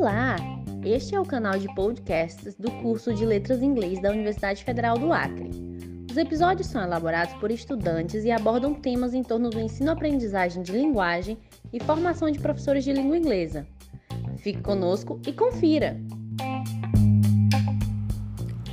Olá! Este é o canal de podcasts do curso de Letras Inglês da Universidade Federal do Acre. Os episódios são elaborados por estudantes e abordam temas em torno do ensino-aprendizagem de linguagem e formação de professores de língua inglesa. Fique conosco e confira!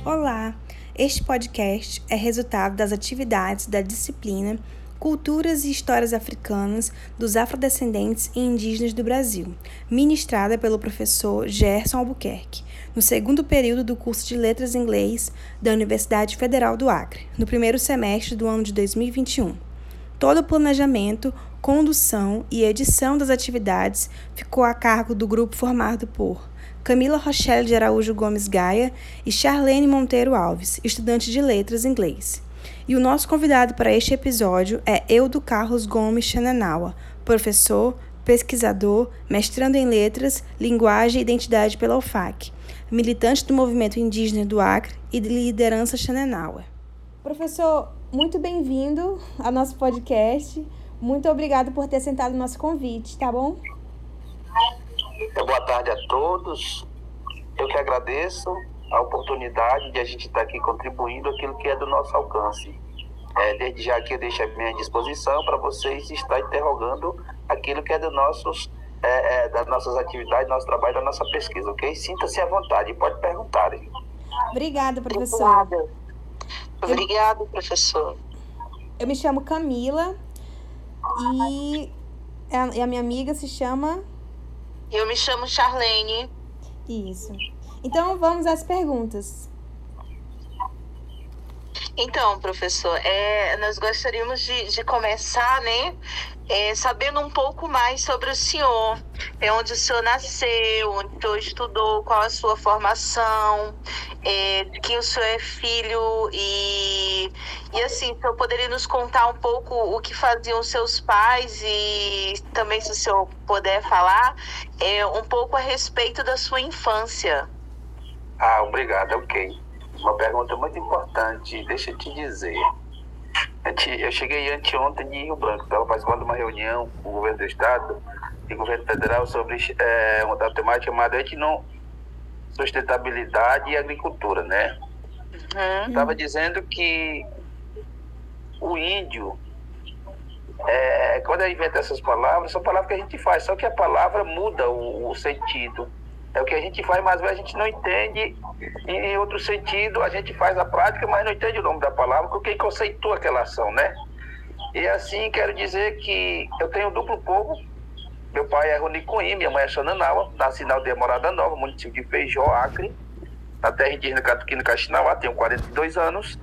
Olá! Este podcast é resultado das atividades da disciplina Culturas e Histórias Africanas dos Afrodescendentes e Indígenas do Brasil, ministrada pelo professor Gerson Albuquerque, no segundo período do curso de Letras em Inglês da Universidade Federal do Acre, no primeiro semestre do ano de 2021. Todo o planejamento, condução e edição das atividades ficou a cargo do grupo formado por Camila Rochelle de Araújo Gomes Gaia e Charlene Monteiro Alves, estudante de Letras Inglês. E o nosso convidado para este episódio é Eudo Carlos Gomes Xananawa, professor, pesquisador, mestrando em letras, linguagem e identidade pela UFAC, militante do movimento indígena do Acre e de liderança Xananawa. Professor, muito bem-vindo ao nosso podcast. Muito obrigado por ter aceitado o nosso convite, tá bom? Boa tarde a todos. Eu que agradeço a oportunidade de a gente estar aqui contribuindo aquilo que é do nosso alcance. É, desde já aqui eu deixo a minha disposição para vocês estar interrogando aquilo que é do nossos, é, é, das nossas atividades, nosso trabalho, da nossa pesquisa, ok? Sinta-se à vontade, pode perguntar. Obrigada, professor. Obrigada. Obrigado, professor. Eu me chamo Camila e a, a minha amiga se chama... Eu me chamo Charlene. Isso. Então vamos às perguntas. Então, professor, é, nós gostaríamos de, de começar, né, é, sabendo um pouco mais sobre o senhor, é onde o senhor nasceu, onde o senhor estudou, qual a sua formação, é, que o senhor é filho e, e assim, o senhor poderia nos contar um pouco o que faziam seus pais e também, se o senhor puder falar, é, um pouco a respeito da sua infância. Ah, obrigado, ok. Uma pergunta muito importante, deixa eu te dizer. Eu cheguei anteontem de Rio Branco, estava participando de uma reunião com o governo do estado e o governo federal sobre é, uma temática chamada etno sustentabilidade e agricultura, né? Estava uhum. dizendo que o índio, é, quando gente inventa essas palavras, são palavras que a gente faz, só que a palavra muda o, o sentido. É o que a gente faz, mas a gente não entende. Em outro sentido, a gente faz a prática, mas não entende o nome da palavra, porque conceitua aquela ação, né? E assim, quero dizer que eu tenho duplo povo. Meu pai é Ronicuim, minha mãe é Xananaua, nasci na aldeia Morada Nova, município de Feijó, Acre, na terra indígena Catuquina Caxinauá, tenho 42 anos.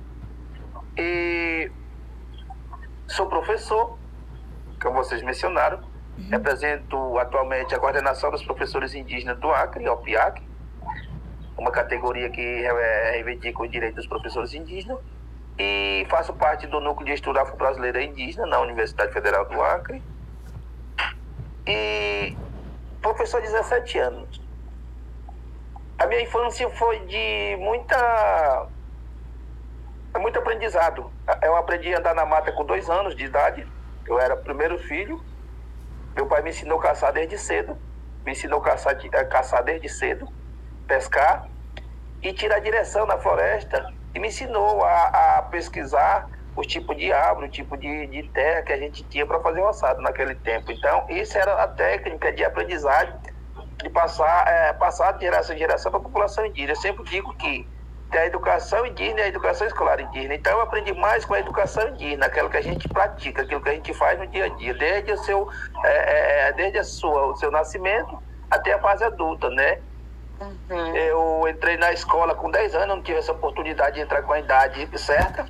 E sou professor, como vocês mencionaram. Represento atualmente a coordenação dos professores indígenas do Acre, OPIAC, uma categoria que reivindica os direitos dos professores indígenas. E faço parte do núcleo de estudo afro-brasileira indígena na Universidade Federal do Acre. E professor de 17 anos. A minha infância foi de muita muito aprendizado. Eu aprendi a andar na mata com dois anos de idade. Eu era primeiro filho meu pai me ensinou a caçar desde cedo, me ensinou a caçar, a caçar desde cedo, pescar e tirar direção na floresta e me ensinou a, a pesquisar o tipo de árvore, o tipo de, de terra que a gente tinha para fazer o assado naquele tempo. Então, isso era a técnica de aprendizagem de passar, é, passar de geração em geração para a população indígena. Eu sempre digo que tem a educação indígena e a educação escolar indígena. Então eu aprendi mais com a educação indígena, aquilo que a gente pratica, aquilo que a gente faz no dia a dia, desde o seu, é, é, desde a sua, o seu nascimento até a fase adulta, né? Uhum. Eu entrei na escola com 10 anos, não tive essa oportunidade de entrar com a idade certa.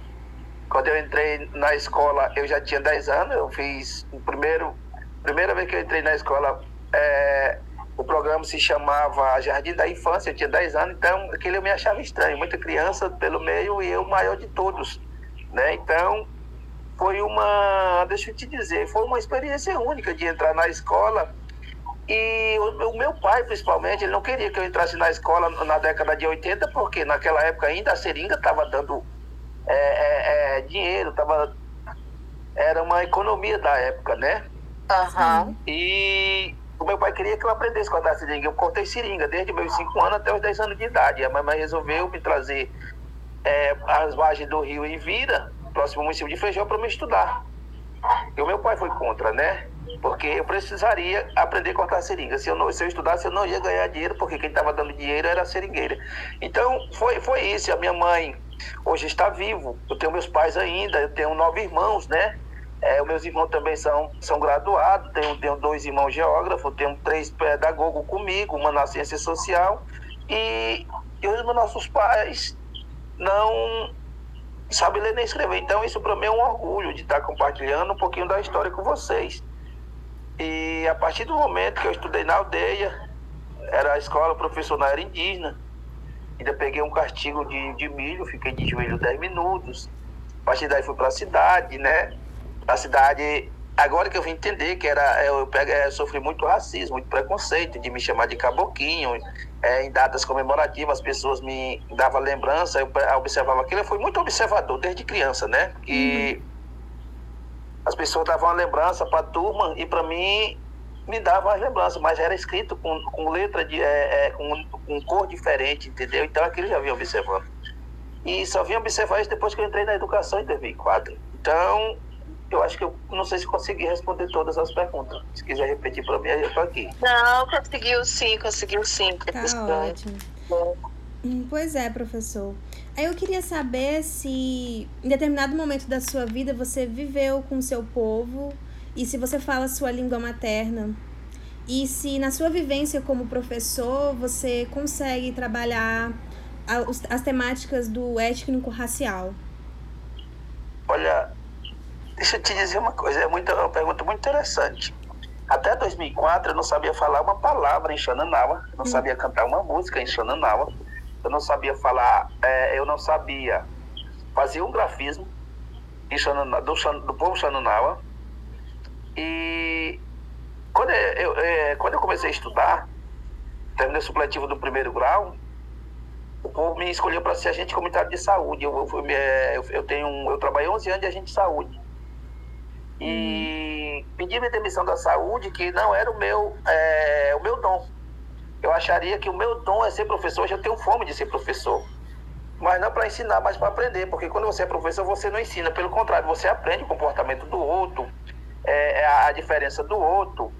Quando eu entrei na escola, eu já tinha 10 anos, eu fiz o primeiro, primeira vez que eu entrei na escola, é, o programa se chamava Jardim da Infância, eu tinha 10 anos, então aquele eu me achava estranho, muita criança pelo meio e eu maior de todos, né? Então, foi uma, deixa eu te dizer, foi uma experiência única de entrar na escola e o, o meu pai, principalmente, ele não queria que eu entrasse na escola na década de 80, porque naquela época ainda a seringa estava dando é, é, é, dinheiro, tava, era uma economia da época, né? Uhum. E o meu pai queria que eu aprendesse a cortar seringa. Eu cortei seringa desde meus 5 anos até os 10 anos de idade. A mamãe resolveu me trazer é, as margens do rio em Vira, próximo ao município de Feijão, para me estudar. E o meu pai foi contra, né? Porque eu precisaria aprender a cortar seringa. Se eu, não, se eu estudasse, eu não ia ganhar dinheiro, porque quem estava dando dinheiro era a seringueira. Então, foi, foi isso. A minha mãe hoje está vivo. Eu tenho meus pais ainda, eu tenho nove irmãos, né? É, os meus irmãos também são, são graduados, tenho, tenho dois irmãos geógrafos, tenho três pedagogos comigo, uma na ciência social. E, e os nossos pais não sabem ler nem escrever. Então, isso para mim é um orgulho de estar compartilhando um pouquinho da história com vocês. E a partir do momento que eu estudei na aldeia, era a escola, não era indígena, ainda peguei um castigo de, de milho, fiquei de joelho 10 minutos. A partir daí fui para a cidade, né? A cidade, agora que eu vim entender que era, eu, peguei, eu sofri muito racismo, muito preconceito, de me chamar de caboquinho. É, em datas comemorativas, as pessoas me davam lembrança, eu observava aquilo. Eu fui muito observador desde criança, né? E. Uhum as pessoas davam uma lembrança para a turma e para mim me davam as lembranças, mas era escrito com, com letra de é, é, com, com cor diferente, entendeu? Então aquilo já vinha observando. E só vim observar isso depois que eu entrei na educação em 2004. Então, eu acho que eu não sei se consegui responder todas as perguntas. Se quiser repetir para mim, eu estou aqui. Não, conseguiu sim, conseguiu sim. Tá ótimo. Hum, pois é, professor. Aí eu queria saber se em determinado momento da sua vida você viveu com o seu povo e se você fala sua língua materna. E se na sua vivência como professor você consegue trabalhar as temáticas do étnico-racial. Olha, deixa eu te dizer uma coisa, é, muito, é uma pergunta muito interessante. Até 2004 eu não sabia falar uma palavra em Xananawa, não hum. sabia cantar uma música em Xananawa eu não sabia falar, é, eu não sabia fazer um grafismo Xanana, do, do povo Xananawa. E quando eu, é, quando eu comecei a estudar, terminei o supletivo do primeiro grau, o povo me escolheu para ser agente comunitário de saúde. Eu, eu, é, eu, eu, tenho, eu trabalhei 11 anos de agente de saúde. E hum. pedi minha demissão da saúde, que não era o meu, é, o meu dom eu acharia que o meu dom é ser professor, eu já tenho fome de ser professor. Mas não para ensinar, mas para aprender, porque quando você é professor, você não ensina, pelo contrário, você aprende o comportamento do outro, é, é a diferença do outro,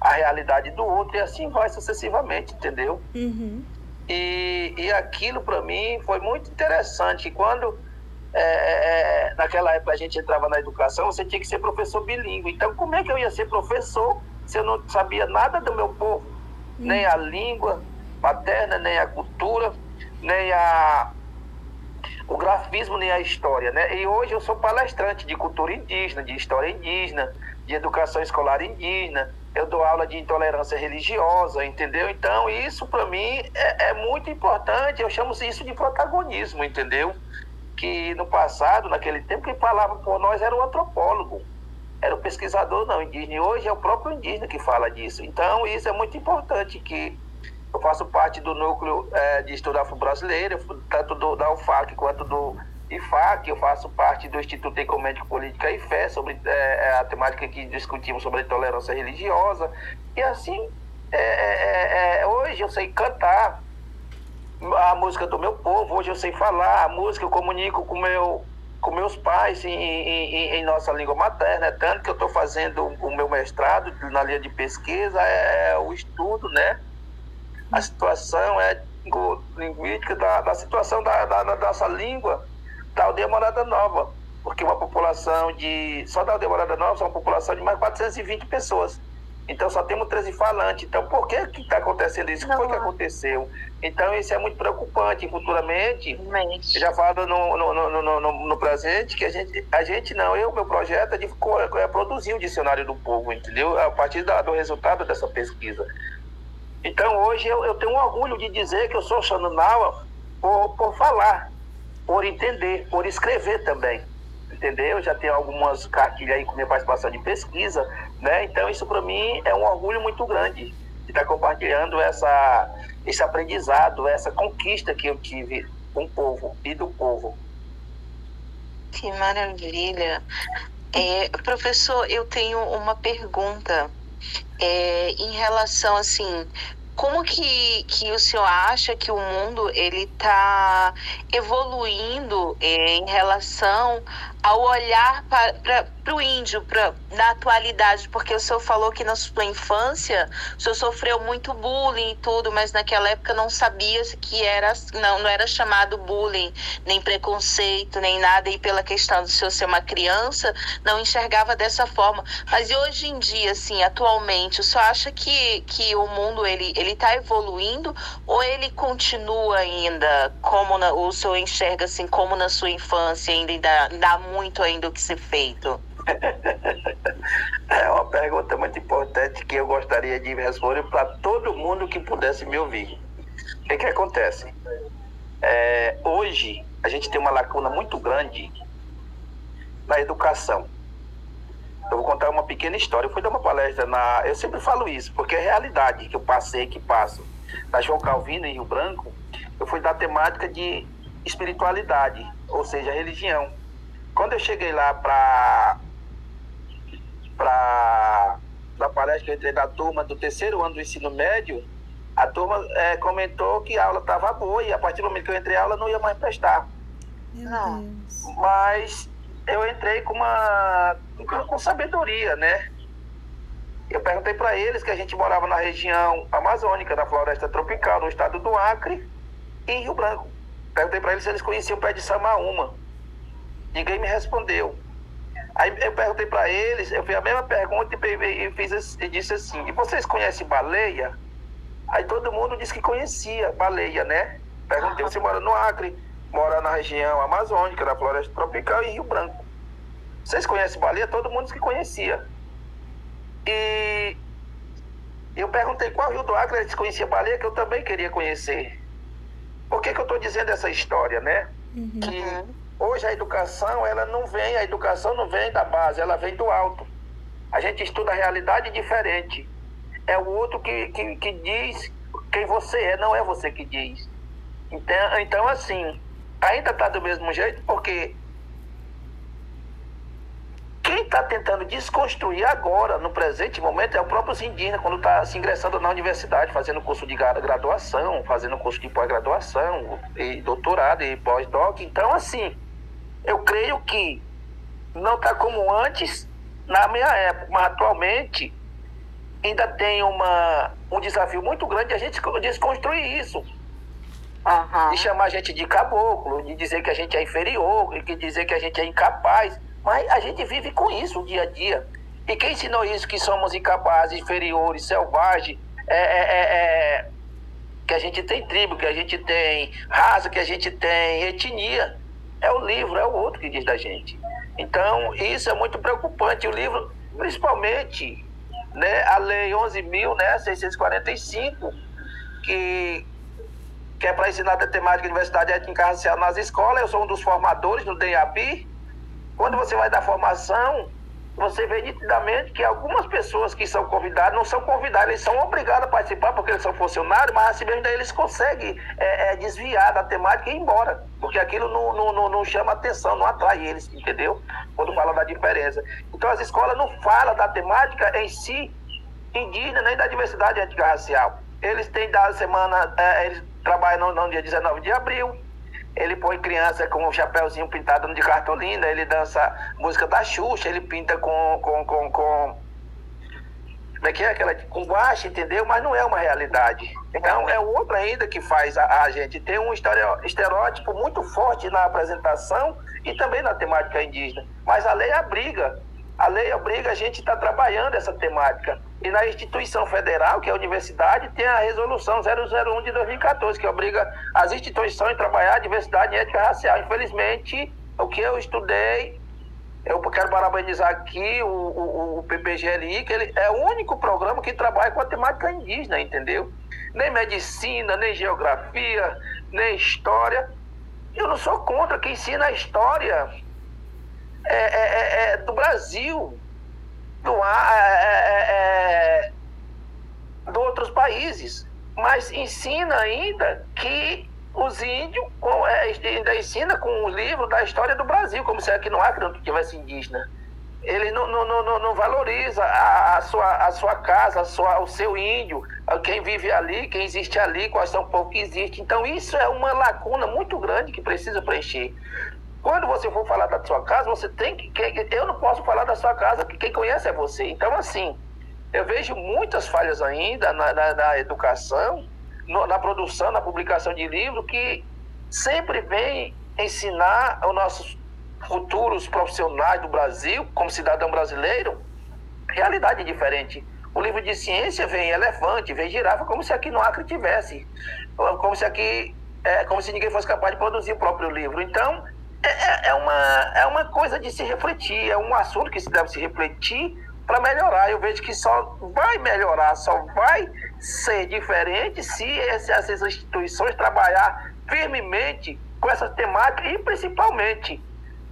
a realidade do outro, e assim vai sucessivamente, entendeu? Uhum. E, e aquilo para mim foi muito interessante. Quando é, é, é, naquela época a gente entrava na educação, você tinha que ser professor bilíngue. Então, como é que eu ia ser professor se eu não sabia nada do meu povo? nem a língua materna, nem a cultura, nem a o grafismo, nem a história, né? E hoje eu sou palestrante de cultura indígena, de história indígena, de educação escolar indígena, eu dou aula de intolerância religiosa, entendeu? Então, isso para mim é, é, muito importante, eu chamo isso de protagonismo, entendeu? Que no passado, naquele tempo, quem falava por nós era o antropólogo, era o pesquisador não indígena, e hoje é o próprio indígena que fala disso. Então, isso é muito importante, que eu faço parte do núcleo é, de estudo afro-brasileiro, tanto do, da UFAC quanto do IFAC, eu faço parte do Instituto Ecomédico Política e Fé, sobre é, a temática que discutimos sobre a intolerância religiosa, e assim, é, hoje eu sei cantar a música do meu povo, hoje eu sei falar a música, eu comunico com meu com meus pais em, em, em, nossa língua materna, é tanto que eu estou fazendo o meu mestrado na linha de pesquisa, é, é o estudo, né? A situação é linguística da, da situação da, da, da, nossa língua da aldeia Morada Nova, porque uma população de, só da aldeia Morada Nova, são uma população de mais de 420 pessoas. Então só temos 13 falantes. Então por que que está acontecendo isso? O que foi que aconteceu? Então isso é muito preocupante. Futuramente, Mente. já falo no, no, no, no, no, presente que a gente, a gente não, eu, meu projeto é de é produzir o dicionário do povo, entendeu? A partir da, do resultado dessa pesquisa. Então hoje eu, eu tenho um orgulho de dizer que eu sou Xanunawa por, por falar, por entender, por escrever também entendeu? Já tenho algumas cartilhas aí com minha participação de pesquisa, né? Então isso para mim é um orgulho muito grande de estar compartilhando essa, esse aprendizado, essa conquista que eu tive com o povo e do povo. Que maravilha! É, professor, eu tenho uma pergunta. é, em relação assim como que, que o senhor acha que o mundo ele está evoluindo é, em relação ao olhar para o índio pra, na atualidade, porque o senhor falou que na sua infância o senhor sofreu muito bullying e tudo, mas naquela época não sabia que era, não, não era chamado bullying, nem preconceito, nem nada, e pela questão do senhor ser uma criança, não enxergava dessa forma. Mas hoje em dia, assim, atualmente, o senhor acha que, que o mundo ele está evoluindo ou ele continua ainda como na, o senhor enxerga assim como na sua infância ainda dá muito ainda o que ser feito? É uma pergunta muito importante que eu gostaria de responder para todo mundo que pudesse me ouvir. O que, que acontece? É, hoje, a gente tem uma lacuna muito grande na educação. Eu vou contar uma pequena história. Eu fui dar uma palestra na. Eu sempre falo isso, porque é realidade que eu passei, que passo. Na João Calvino, em Rio Branco, eu fui dar temática de espiritualidade, ou seja, religião. Quando eu cheguei lá para para da palestra que eu entrei da turma do terceiro ano do ensino médio, a turma é, comentou que a aula estava boa e a partir do momento que eu entrei a aula não ia mais prestar. Não. Mas eu entrei com uma com sabedoria, né? Eu perguntei para eles que a gente morava na região amazônica, na floresta tropical, no estado do Acre e em Rio Branco. Perguntei para eles se eles conheciam o pé de Samaúma. Ninguém me respondeu. Aí eu perguntei para eles, eu fiz a mesma pergunta e, fiz, e disse assim: e vocês conhecem baleia? Aí todo mundo disse que conhecia baleia, né? Perguntei: você mora no Acre? Mora na região amazônica, na floresta tropical e Rio Branco. Vocês conhecem baleia? Todo mundo disse que conhecia. E eu perguntei qual rio do Acre eles conheciam baleia, que eu também queria conhecer. Por que, que eu estou dizendo essa história, né? Uhum. Que Hoje a educação, ela não vem, a educação não vem da base, ela vem do alto. A gente estuda a realidade diferente. É o outro que, que, que diz quem você é, não é você que diz. Então, então assim, ainda está do mesmo jeito, porque quem está tentando desconstruir agora, no presente momento, é o próprio indígena, quando está se ingressando na universidade, fazendo curso de graduação, fazendo curso de pós-graduação, e doutorado e pós-doc. Então, assim, eu creio que não está como antes, na minha época, mas atualmente ainda tem uma, um desafio muito grande de a gente desconstruir isso. Uhum. De chamar a gente de caboclo, de dizer que a gente é inferior, de dizer que a gente é incapaz. Mas a gente vive com isso o dia a dia. E quem ensinou isso, que somos incapazes, inferiores, selvagens, é, é, é, é, que a gente tem tribo, que a gente tem raça, que a gente tem etnia. É o livro, é o outro que diz da gente. Então, isso é muito preocupante. O livro, principalmente, né, a Lei 11.645, né, que, que é para ensinar a temática de diversidade étnica racial nas escolas. Eu sou um dos formadores do DEABI. Quando você vai dar formação, você vê nitidamente que algumas pessoas que são convidadas não são convidadas, eles são obrigados a participar porque eles são funcionários, mas assim mesmo daí eles conseguem é, é, desviar da temática e ir embora, porque aquilo não, não, não, não, chama atenção, não atrai eles, entendeu? Quando fala da diferença. Então as escolas não falam da temática em si indígena nem da diversidade étnica racial. Eles têm dado semana, é, eles trabalham no, no dia 19 de abril, ele põe criança com um chapéuzinho pintado de cartolina, ele dança música da Xuxa, ele pinta com. com, com, com como é que é aquela? Com guache, entendeu? Mas não é uma realidade. Então é outro ainda que faz a, a gente ter um estereótipo muito forte na apresentação e também na temática indígena. Mas a lei abriga a lei obriga a gente a estar tá trabalhando essa temática. E na instituição federal, que é a universidade, tem a resolução 001 de 2014, que obriga as instituições a trabalhar a diversidade étnica racial. Infelizmente, o que eu estudei, eu quero parabenizar aqui o, o, o PPGLI, que ele é o único programa que trabalha com a temática indígena, entendeu? Nem medicina, nem geografia, nem história. Eu não sou contra quem ensina a história é, é, é, é, do Brasil, do, é, é, de outros países, mas ensina ainda que os índios ainda ensina com o livro da história do Brasil, como se aqui no Acre não tivesse indígena. ele não, não, não, não valoriza a, a, sua, a sua casa, a sua, o seu índio, quem vive ali, quem existe ali, quais são o povo que existe. Então, isso é uma lacuna muito grande que precisa preencher. Quando você for falar da sua casa, você tem que. Eu não posso falar da sua casa, que quem conhece é você. Então, assim, eu vejo muitas falhas ainda na, na, na educação, no, na produção, na publicação de livro, que sempre vem ensinar os nossos futuros profissionais do Brasil, como cidadão brasileiro, realidade diferente. O livro de ciência vem elefante, vem girafa, como se aqui no Acre tivesse. Como se aqui, é, como se ninguém fosse capaz de produzir o próprio livro. Então, é, é, é uma, é uma coisa de se refletir, é um assunto que se deve se refletir para melhorar. Eu vejo que só vai melhorar, só vai ser diferente se essas instituições trabalhar firmemente com essa temática e principalmente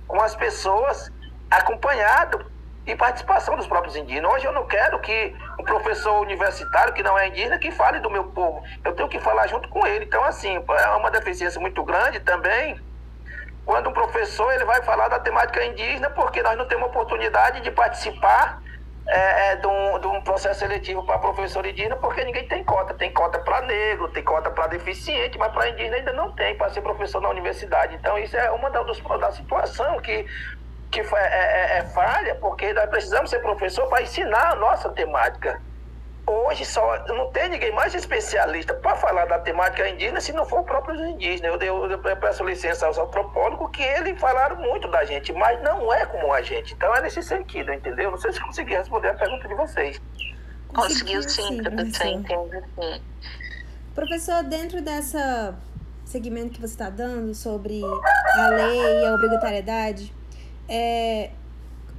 com as pessoas acompanhado e participação dos próprios indígenas. Hoje eu não quero que um professor universitário que não é indígena que fale do meu povo. Eu tenho que falar junto com ele. Então, assim, é uma deficiência muito grande também quando um professor ele vai falar da temática indígena, porque nós não temos oportunidade de participar é, é, de, um, de, um, processo seletivo para professor indígena, porque ninguém tem cota. Tem cota para negro, tem cota para deficiente, mas para indígena ainda não tem, para ser professor na universidade. Então, isso é uma da, dos, da situação que, que é, é, é falha, porque nós precisamos ser professor para ensinar a nossa temática. Hoje só não tem ninguém mais especialista para falar da temática indígena se não for o próprio indígena. Eu, eu, eu peço licença aos antropólogos que eles falaram muito da gente, mas não é como a gente. Então é nesse sentido, entendeu? Não sei se consegui responder a pergunta de vocês. Conseguiu sim, professor, entendo sim. Professor, dentro dessa segmento que você está dando sobre a lei e a obrigatoriedade, é,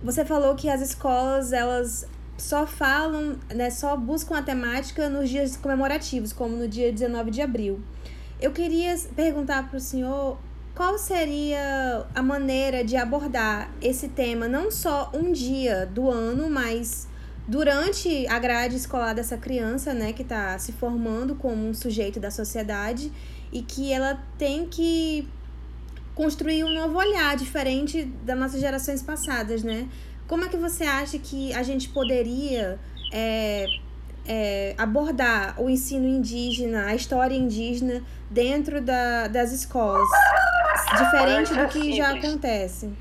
você falou que as escolas elas só falam, né, só buscam a temática nos dias comemorativos, como no dia 19 de abril. Eu queria perguntar para o senhor qual seria a maneira de abordar esse tema, não só um dia do ano, mas durante a grade escolar dessa criança, né, que está se formando como um sujeito da sociedade e que ela tem que construir um novo olhar diferente das nossas gerações passadas, né? Como é que você acha que a gente poderia é, é, abordar o ensino indígena, a história indígena dentro da, das escolas, diferente do é que já acontece?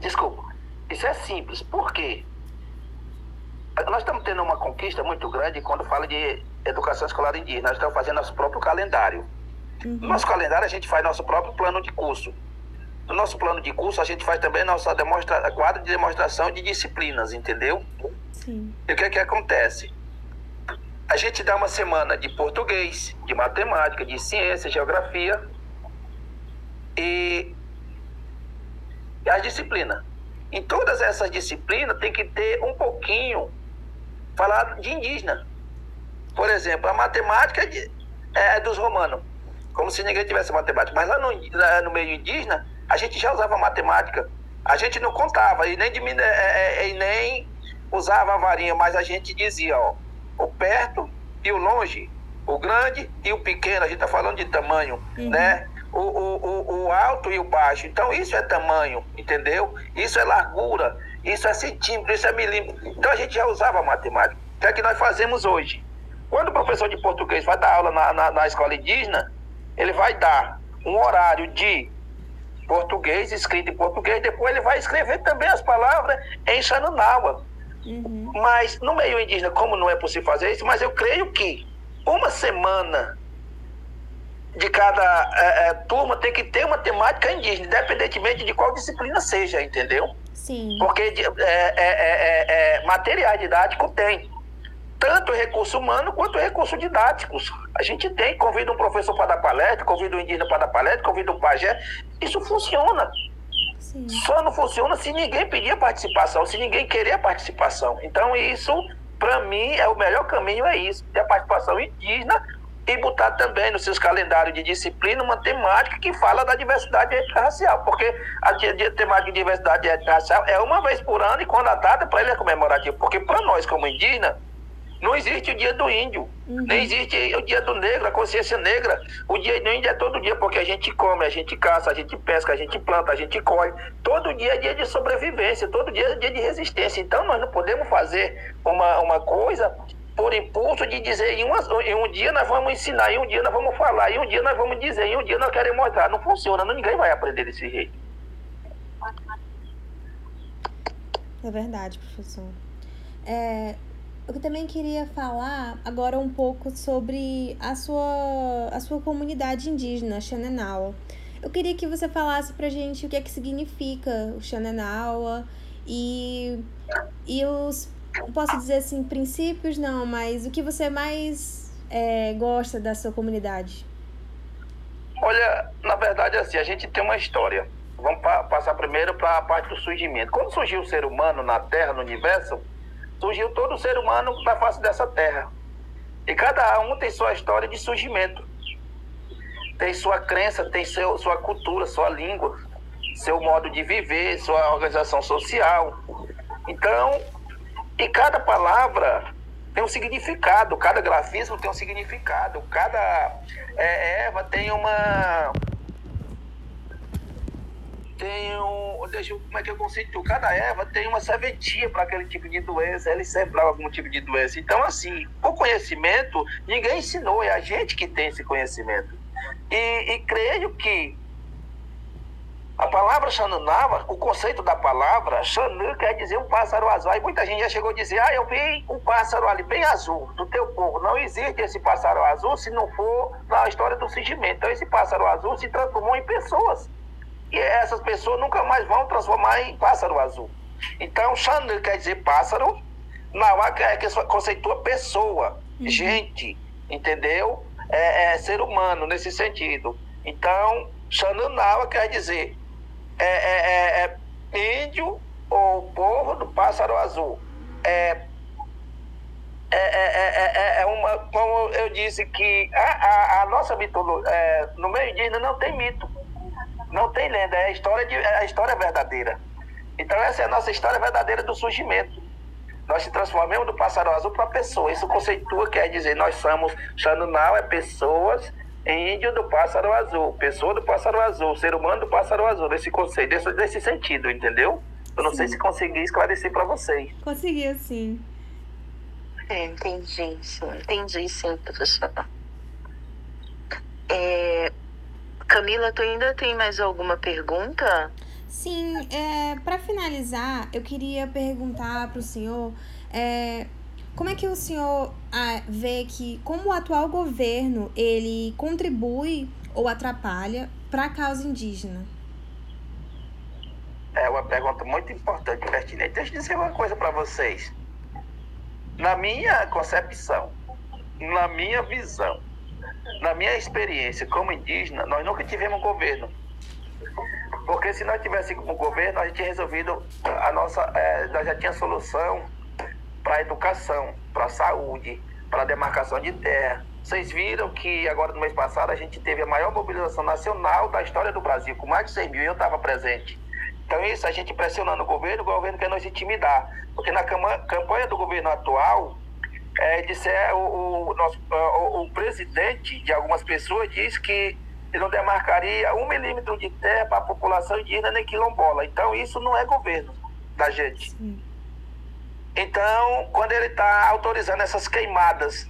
Desculpa, isso é simples. Por quê? Nós estamos tendo uma conquista muito grande quando fala de educação escolar indígena. Nós estamos fazendo nosso próprio calendário. Uhum. No nosso calendário, a gente faz nosso próprio plano de curso. No nosso plano de curso, a gente faz também nossa demonstra... quadro de demonstração de disciplinas, entendeu? Sim. E o que é que acontece? A gente dá uma semana de português, de matemática, de ciência, geografia e as disciplinas. Em todas essas disciplinas tem que ter um pouquinho falado de indígena. Por exemplo, a matemática é, de, é dos romanos, como se ninguém tivesse matemática. Mas lá no, no meio indígena, a gente já usava matemática. A gente não contava e nem, diminu... É, é, é, e nem usava a varinha, mas a gente dizia, ó, o perto e o longe, o grande e o pequeno, a gente está falando de tamanho, uhum. né? O, o, o, alto e o baixo. Então, isso é tamanho, entendeu? Isso é largura, isso é centímetro, isso é milímetro. Então, a gente já usava matemática. O que é que nós fazemos hoje? Quando o professor de português vai dar aula na, na, na escola indígena, ele vai dar um horário de português, escrito em português, depois ele vai escrever também as palavras em Xananawa. Uhum. Mas no meio indígena, como não é possível fazer isso, mas eu creio que uma semana de cada é, é, turma tem que ter uma temática indígena, independentemente de qual disciplina seja, entendeu? Sim. Porque é, é, é material didático tem tanto recurso humano quanto recurso didáticos. A gente tem, convida um professor para dar palestra, convida um indígena para dar palestra, convida um pajé. Isso funciona. Sim. Só não funciona se ninguém pedir a participação, se ninguém querer a participação. Então, isso, para mim, é o melhor caminho, é isso. Ter a participação indígena e botar também nos seus calendários de disciplina uma temática que fala da diversidade racial, porque a temática de diversidade racial é uma vez por ano e quando a data para ele é comemorativo, porque para nós como indígena Não existe o dia do índio, uhum. nem existe o dia do negro, a consciência negra. O dia do índio é todo dia, porque a gente come, a gente caça, a gente pesca, a gente planta, a gente colhe. Todo dia é dia de sobrevivência, todo dia é dia de resistência. Então nós não podemos fazer uma, uma coisa por impulso de dizer em, uma, em um dia nós vamos ensinar, em um dia nós vamos falar, em um dia nós vamos dizer, em um dia nós queremos mostrar. Não funciona, ninguém vai aprender desse jeito. É verdade, professor. É, eu também queria falar agora um pouco sobre a sua, a sua comunidade indígena, Xanenawa. Eu queria que você falasse pra gente o que é que significa o Xanenawa e, e os, posso dizer assim, princípios não, mas o que você mais é, gosta da sua comunidade? Olha, na verdade, assim, a gente tem uma história. Vamos pa passar primeiro para a parte do surgimento. Quando surgiu o ser humano na Terra, no universo, surgiu todo ser humano da face dessa terra. E cada um tem sua história de surgimento. Tem sua crença, tem seu, sua cultura, sua língua, seu modo de viver, sua organização social. Então, e cada palavra tem um significado, cada grafismo tem um significado, cada é, tem uma, tem um. Deixa como é que eu conceito? Cada erva tem uma serventia para aquele tipo de doença, ele serve para algum tipo de doença. Então, assim, o conhecimento, ninguém ensinou, é a gente que tem esse conhecimento. E, e creio que a palavra Xanunava, o conceito da palavra, Xanu quer dizer um pássaro azul. Aí muita gente já chegou a dizer, ah, eu vi um pássaro ali bem azul, do teu povo. Não existe esse pássaro azul se não for na história do surgimento. Então esse pássaro azul se transformou em pessoas e essas pessoas nunca mais vão transformar em pássaro azul. Então, Xandu quer dizer pássaro, Nauá quer que conceitua pessoa, uhum. gente, entendeu? É, é, ser humano nesse sentido. Então, Xandu Nawa quer dizer é, é, é, é, índio ou povo do pássaro azul. É, é, é, é, uma, como eu disse, que a, a, a nossa mitologia, no meio indígena não tem mito. Não tem lenda, é a história, de, é a história verdadeira. Então essa é a nossa história verdadeira do surgimento. Nós se transformamos do pássaro azul para pessoa. Isso conceitua, quer dizer, nós somos, Xanunal é pessoas, em índio do pássaro azul, pessoa do pássaro azul, ser humano do pássaro azul, nesse conceito, desse, desse sentido, entendeu? Eu não sim. sei se consegui esclarecer para vocês. Consegui, sim. É, entendi, sim. Entendi, sim, professor. É, Camila, tu ainda tem mais alguma pergunta? Sim, é, para finalizar, eu queria perguntar para o senhor é, como é que o senhor ah, vê que, como o atual governo, ele contribui ou atrapalha para a causa indígena? É uma pergunta muito importante, pertinente. Deixa eu dizer uma coisa para vocês. Na minha concepção, na minha visão, na minha experiência como indígena, nós nunca tivemos governo. Porque se nós tivéssemos um governo, a gente tinha resolvido a nossa. É, nós já tinha solução para a educação, para a saúde, para a demarcação de terra. Vocês viram que agora no mês passado a gente teve a maior mobilização nacional da história do Brasil, com mais de 100 mil, eu estava presente. Então, isso a gente pressionando o governo, o governo quer nos intimidar. Porque na campanha do governo atual, é, disser, o, o, nosso, o, o, presidente de algumas pessoas diz que ele não demarcaria um milímetro de terra para a população indígena nem quilombola. Então, isso não é governo da gente. Sim. Então, quando ele está autorizando essas queimadas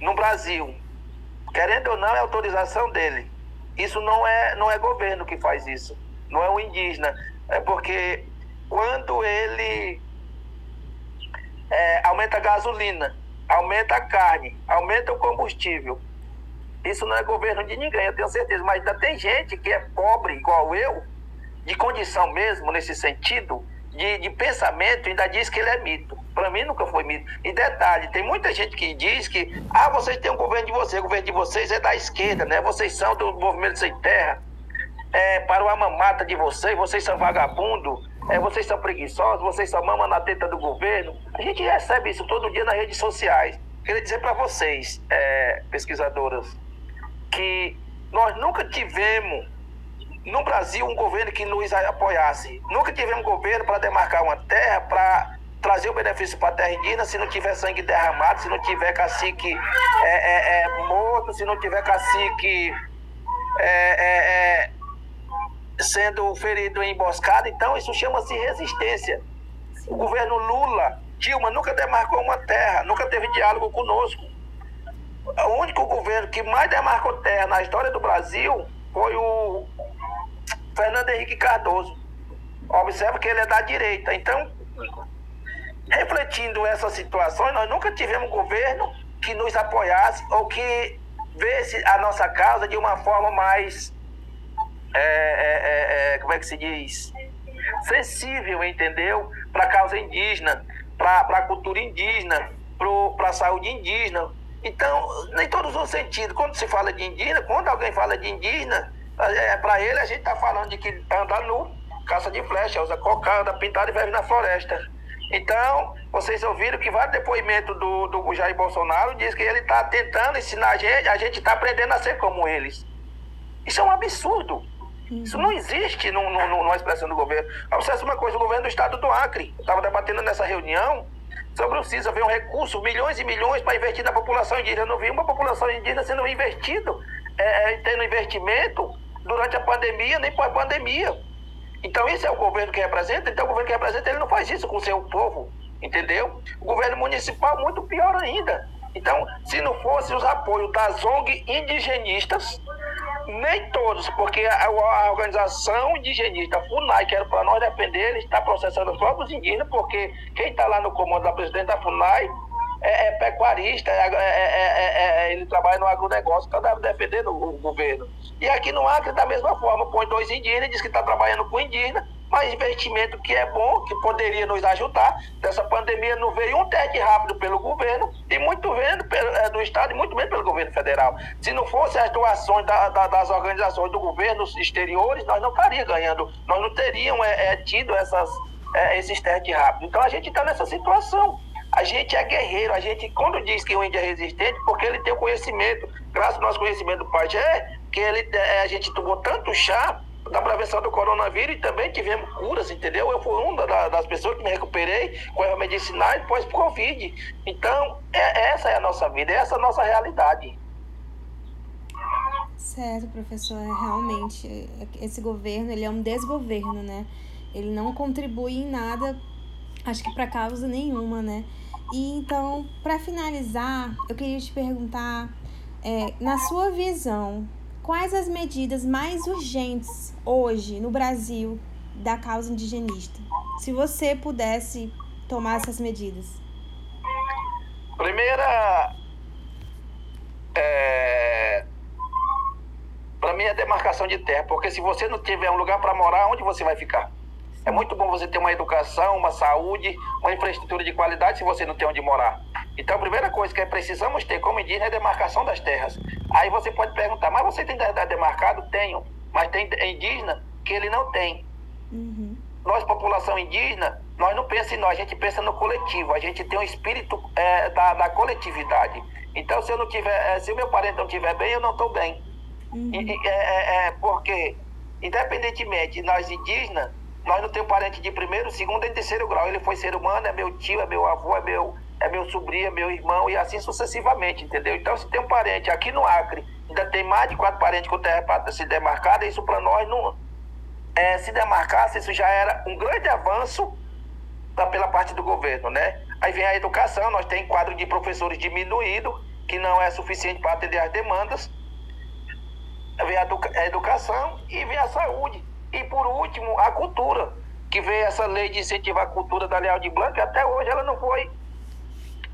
no Brasil, querendo ou não, é autorização dele. Isso não é, não é governo que faz isso, não é o indígena. É porque quando ele é, aumenta a gasolina, aumenta a carne, aumenta o combustível. Isso não é governo de ninguém, eu tenho certeza. Mas ainda tem gente que é pobre, igual eu, de condição mesmo, nesse sentido, de, de pensamento, ainda diz que ele é mito. Para mim nunca foi mito. E detalhe, tem muita gente que diz que, ah, vocês têm um governo de vocês, o governo de vocês é da esquerda, né? Vocês são do movimento sem terra, é, para o mamata de vocês, vocês são vagabundo é, vocês são preguiçosos, vocês só mamam na teta do governo. A gente recebe isso todo dia nas redes sociais. Queria dizer para vocês, é, pesquisadoras, que nós nunca tivemos no Brasil um governo que nos apoiasse. Nunca tivemos governo para demarcar uma terra, para trazer o benefício para a terra indígena se não tiver sangue derramado, se não tiver cacique é, é, é morto, se não tiver cacique é, é, sendo ferido em emboscada. Então, isso chama-se resistência. O governo Lula, Dilma, nunca demarcou uma terra, nunca teve diálogo conosco. O único governo que mais demarcou terra na história do Brasil foi o Fernando Henrique Cardoso. Observa que ele é da direita. Então, refletindo essas situações, nós nunca tivemos governo que nos apoiasse ou que vesse a nossa causa de uma forma mais. É, é, é, é como é que se diz? Sensível, entendeu? Para a causa indígena, para a cultura indígena, para a saúde indígena. Então, em todos os sentidos, quando se fala de indígena, quando alguém fala de indígena, é, para ele a gente está falando de que anda nu, caça de flecha, usa cocada, pintado e vive na floresta. Então, vocês ouviram que vários depoimentos do, do Jair Bolsonaro diz que ele está tentando ensinar a gente, a gente está aprendendo a ser como eles. Isso é um absurdo. Isso não existe no, no, numa expressão do governo. Observe uma coisa, o governo do estado do Acre estava debatendo nessa reunião sobre o CISA, ver um recurso, milhões e milhões para investir na população indígena. Eu não vi uma população indígena sendo investido, é, é, tendo investimento durante a pandemia, nem pós-pandemia. Então, esse é o governo que representa. Então, o governo que representa, ele não faz isso com o seu povo, entendeu? O governo municipal, muito pior ainda. Então, se não fosse os apoios das ONG indigenistas, nem todos, porque a, a organização indigenista, FUNAI, que era para nós defender, ele está processando os próprios indígenas, porque quem está lá no comando da presidente da FUNAI é, é pecuarista, é, é, ele trabalha no agronegócio, então deve defender o, o governo. E aqui no Acre, da mesma forma, põe dois indígenas, diz que está trabalhando com indígena, mas investimento que é bom, que poderia nos ajudar. Dessa pandemia não veio um teste rápido pelo governo, e muito vendo pelo, é, do Estado, e muito menos pelo governo federal. Se não fossem as doações da, da, das organizações do governo exteriores, nós não estaríamos ganhando, nós não teríamos é, é, tido essas, é, esses testes rápidos. Então a gente está nessa situação. A gente é guerreiro, a gente, quando diz que o índio é resistente, porque ele tem o conhecimento, graças ao nosso conhecimento do pajé, que ele, é, a gente tomou tanto chá da prevenção do coronavírus e também tivemos curas, entendeu? Eu fui uma das pessoas que me recuperei com erro medicinal pós-Covid. Então, é, essa é a nossa vida, essa é a nossa realidade. Certo, professor. É, realmente, esse governo ele é um desgoverno, né? Ele não contribui em nada, acho que para causa nenhuma, né? E então, para finalizar, eu queria te perguntar, é, na sua visão, quais as medidas mais urgentes hoje no Brasil da causa indigenista? Se você pudesse tomar essas medidas. Primeira, é, para mim é demarcação de terra, porque se você não tiver um lugar para morar, onde você vai ficar? É muito bom você ter uma educação, uma saúde, uma infraestrutura de qualidade se você não tem onde morar. Então, a primeira coisa que precisamos ter como indígena é a demarcação das terras. Aí você pode perguntar, mas você tem demarcado? Tenho. Mas tem indígena que ele não tem. Uhum. Nós, população indígena, nós não pensamos em nós, a gente pensa no coletivo. A gente tem um espírito é, da, da, coletividade. Então, se eu não tiver, é, se o meu parente não estiver bem, eu não estou bem. Uhum. E, é, é, é, porque, independentemente de nós indígenas, nós não temos parente de primeiro, segundo e terceiro grau. Ele foi ser humano, é meu tio, é meu avô, é meu, é meu sobrinho, é meu irmão e assim sucessivamente, entendeu? Então, se tem um parente aqui no Acre, ainda tem mais de quatro parentes com terra se demarcada, isso para nós não. É, se demarcasse, isso já era um grande avanço pela parte do governo, né? Aí vem a educação, nós temos quadro de professores diminuído, que não é suficiente para atender as demandas. Vem a, educa a educação e vem a saúde. E por último, a cultura, que veio essa lei de incentivar a cultura da Leal de Blanco, e até hoje ela não foi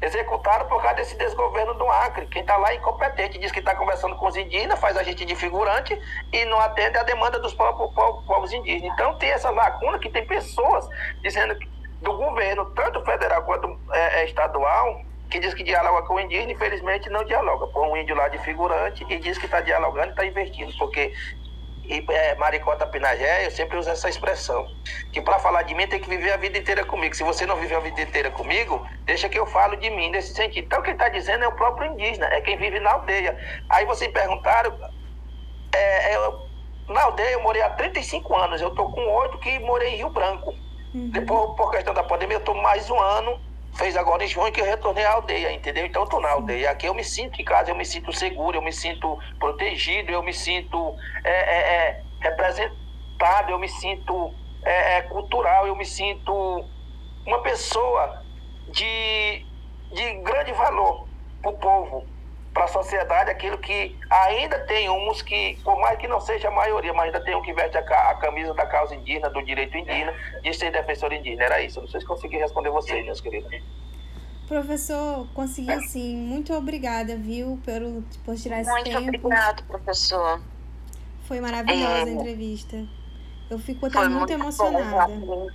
executada por causa desse desgoverno do Acre. Quem está lá é incompetente, diz que está conversando com os indígenas, faz a gente de figurante e não atende a demanda dos povos, indígenas. Então tem essa lacuna que tem pessoas dizendo do governo, tanto federal quanto é, é, estadual, que diz que dialoga com o indígena, infelizmente não dialoga. Põe um índio lá de figurante e diz que está dialogando e está investindo, porque e é, Maricota Pinagé, eu sempre uso essa expressão. Que para falar de mim tem que viver a vida inteira comigo. Se você não viveu a vida inteira comigo, deixa que eu falo de mim nesse sentido. Então quem está dizendo é o próprio indígena, é quem vive na aldeia. Aí vocês perguntaram, é, eu, na aldeia eu morei há 35 anos, eu tô com oito que morei em Rio Branco. Uhum. Depois, por questão da pandemia, eu estou mais um ano. Fez agora em junho que eu retornei à aldeia, entendeu? Então eu estou na aldeia. Aqui eu me sinto em casa, eu me sinto seguro, eu me sinto protegido, eu me sinto é, é, é, representado, eu me sinto é, é, cultural, eu me sinto uma pessoa de, de grande valor para o povo, para a sociedade, aquilo que ainda tem uns que, por mais que não seja a maioria, mas ainda tem um que veste a, a camisa da causa indígena, do direito indígena, de ser defensor indígena. Era isso. Não sei se consegui responder vocês, meus queridos. Professor, consegui sim. Muito obrigada, viu, por, por tirar esse Muito tempo. Muito obrigado, professor. Foi maravilhosa é... a entrevista. Eu fico até muito, muito emocionada. Bom,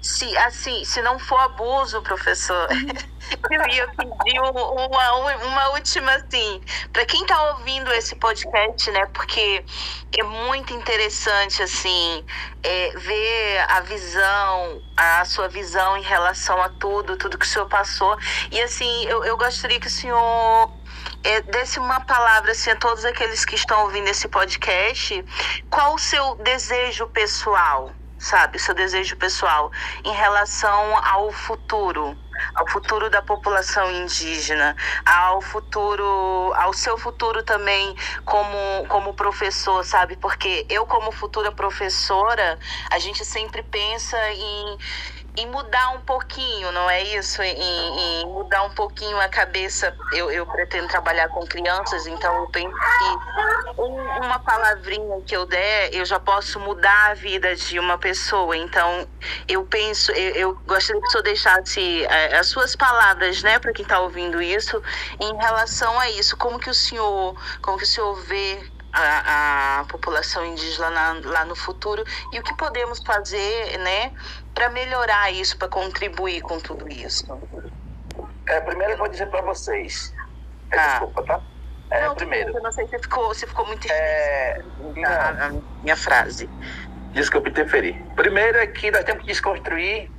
se, assim, se não for abuso, professor, eu ia pedir uma, uma última, assim, para quem está ouvindo esse podcast, né? Porque é muito interessante, assim, é, ver a visão, a sua visão em relação a tudo, tudo que o senhor passou. E, assim, eu, eu gostaria que o senhor é, desse uma palavra assim, a todos aqueles que estão ouvindo esse podcast. Qual o seu desejo pessoal? Sabe, seu desejo pessoal em relação ao futuro, ao futuro da população indígena, ao futuro, ao seu futuro também como como professor, sabe? Porque eu como futura professora, a gente sempre pensa em em mudar um pouquinho, não é isso? Em, em, mudar um pouquinho a cabeça. Eu, eu pretendo trabalhar com crianças, então eu penso que um, uma palavrinha que eu der, eu já posso mudar a vida de uma pessoa. Então, eu penso, eu, eu gostaria que o senhor deixasse é, as suas palavras, né, para quem está ouvindo isso, em relação a isso. Como que o senhor, como que o senhor vê a, a, população indígena lá, lá, no futuro e o que podemos fazer, né, para melhorar isso, para contribuir com tudo isso? É, primeiro eu vou dizer para vocês. É, ah. Desculpa, tá? É, não, primeiro. Eu não sei se ficou, se ficou muito é, a, a minha frase. Desculpe interferir. Primeiro é que nós temos que desconstruir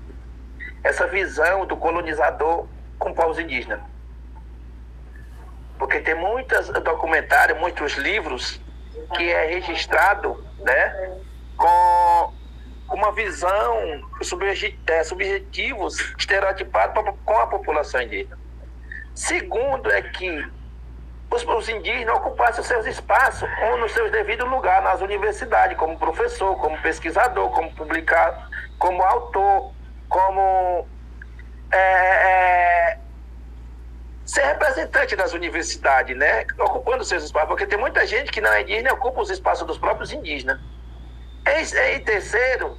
essa visão do colonizador com povos indígenas. Porque tem muitos documentários, muitos livros que é registrado né, com uma visão é, subjetivos estereotipados com a população indígena. Segundo é que os, os indígenas ocupassem seus espaços ou nos seus devidos lugares nas universidades, como professor, como pesquisador, como publicado, como autor, como é, é, ser representante das universidades, né? Ocupando seus espaços, porque tem muita gente que não é indígena e ocupa os espaços dos próprios indígenas. Em, em terceiro,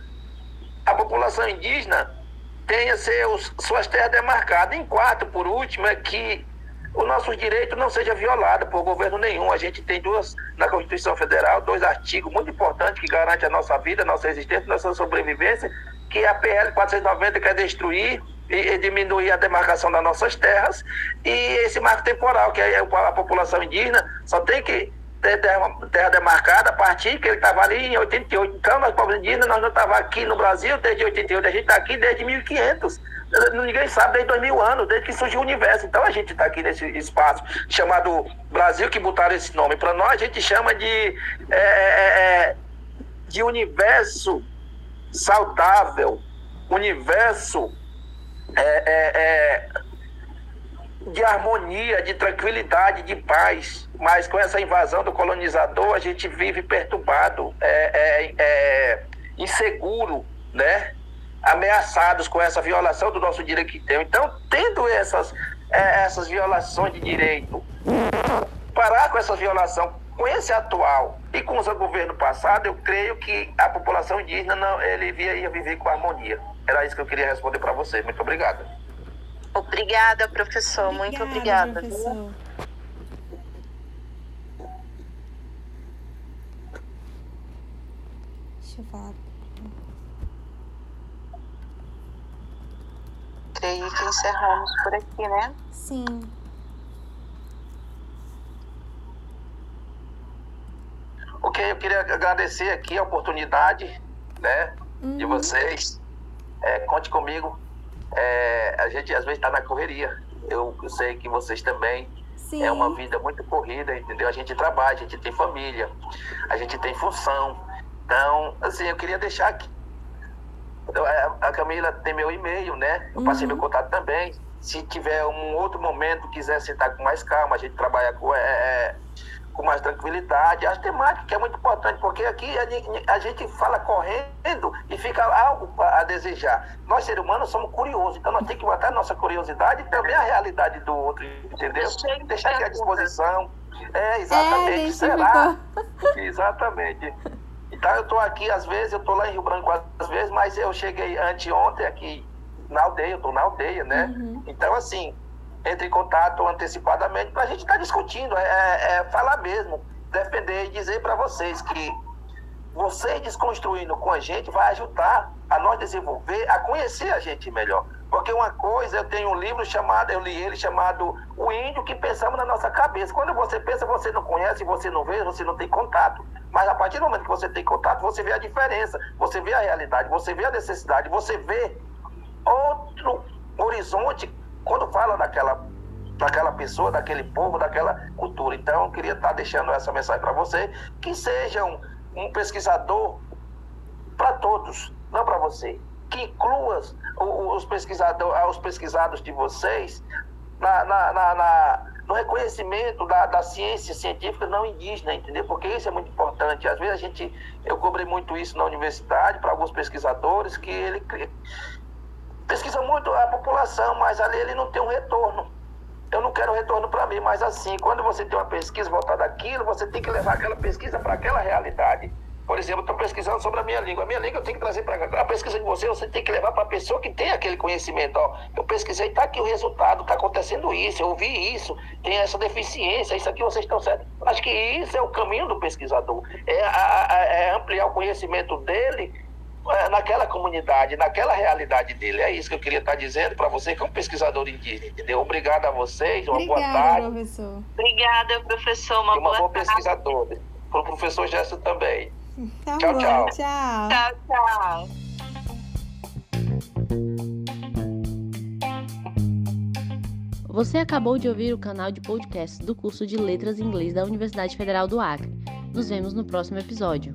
a população indígena tenha seus, suas terras demarcadas. Em quarto, por último, é que o nosso direito não seja violado por governo nenhum. A gente tem duas, na Constituição Federal, dois artigos muito importantes que garantem a nossa vida, a nossa existência, a nossa sobrevivência, que é a PL 490 quer destruir e diminuir a demarcação das nossas terras e esse marco temporal, que é a população indígena só tem que ter terra demarcada a partir que ele estava ali em 88. Então, nós, povos indígenas, nós não estávamos aqui no Brasil desde 88, a gente está aqui desde 1500. Ninguém sabe desde 2000 anos, desde que surgiu o universo. Então, a gente está aqui nesse espaço chamado Brasil, que botaram esse nome. Para nós, a gente chama de, é, é, é, de universo saudável, universo é, é, é, de harmonia, de tranquilidade, de paz. Mas com essa invasão do colonizador, a gente vive perturbado, é, é, inseguro, né? ameaçados com essa violação do nosso direito que tem. Então, tendo essas, essas violações de direito, parar com essa violação com esse atual e com o governo passado, eu creio que a população indígena não, ele ia viver com harmonia. Era isso que eu queria responder para você. Muito obrigado. Obrigada, professor. Obrigada, Muito obrigada. Professor. Deixa eu falar. Creio que encerramos por aqui, né? Sim. Ok, eu queria agradecer aqui a oportunidade, né, uhum. de vocês. É, conte comigo. É, a gente às vezes está na correria. Eu, eu, sei que vocês também. Sim. É uma vida muito corrida, entendeu? A gente trabalha, a gente tem família, a gente tem função. Então, assim, eu queria deixar aqui A Camila tem meu e-mail, né? Eu passei Uhum. meu contato também. Se tiver um outro momento, quiser sentar com mais calma, a gente trabalha com, é, é, com mais tranquilidade. As temáticas que é muito importante, porque aqui a, gente- fala correndo e fica algo a desejar. Nós, seres humanos, somos curiosos, então nós temos que botar nossa curiosidade e também a realidade do outro, entendeu? Deixar aqui à disposição. É, É, exatamente. gente Será? ficou. Exatamente. Então eu estou aqui, às vezes, eu estou lá em Rio Branco às vezes, mas eu cheguei anteontem aqui na aldeia, eu estou na aldeia, né? Uhum. Então, assim, entre em contato antecipadamente para a gente estar discutindo, é, é- é falar mesmo, defender e dizer para vocês que vocês desconstruindo com a gente vai ajudar a nós desenvolver, a conhecer a gente melhor. Porque uma coisa, eu tenho um livro chamado, eu li ele chamado O Índio que Pensamos na Nossa Cabeça. Quando você pensa, você não conhece, você não vê, você não tem contato. Mas a partir do momento que você tem contato, você vê a diferença, você vê a realidade, você vê a necessidade, você vê outro horizonte quando fala daquela, daquela pessoa, daquele povo, daquela cultura. Então, eu queria estar deixando essa mensagem para você, que seja um, um pesquisador para todos, não para você. Que inclua os, pesquisador, os pesquisados de vocês na, na, na, na- no reconhecimento da, da ciência científica não indígena, entendeu? Porque isso é muito importante. Às vezes a gente, eu cobrei muito isso na universidade para alguns pesquisadores, que ele pesquisa muito a população, mas ali ele não tem um retorno. Eu não quero retorno para mim, mas assim, quando você tem uma pesquisa voltada àquilo, você tem que levar aquela pesquisa para aquela realidade. Por exemplo, estou pesquisando sobre a minha língua. A minha língua eu tenho que trazer para. A pesquisa de você, você tem que levar para a pessoa que tem aquele conhecimento. Ó, eu pesquisei, está aqui o resultado, está acontecendo isso, eu ouvi isso, tem essa deficiência, isso aqui vocês estão certos. Acho que isso é o caminho do pesquisador. É, a- a- é ampliar o conhecimento dele naquela comunidade, naquela realidade dele. É isso que eu queria estar dizendo para você, que é um pesquisador indígena, entendeu? Obrigado a vocês, uma boa Obrigada, tarde professor. Obrigada, professor. Uma, e uma boa boa tarde. pesquisadora. Para o professor Gerson também. Tá Tchau, bom, tchau. tchau. Tchau, tchau. Você acabou de ouvir o canal de podcast do curso de Letras em Inglês da Universidade Federal do Acre. Nos vemos no próximo episódio.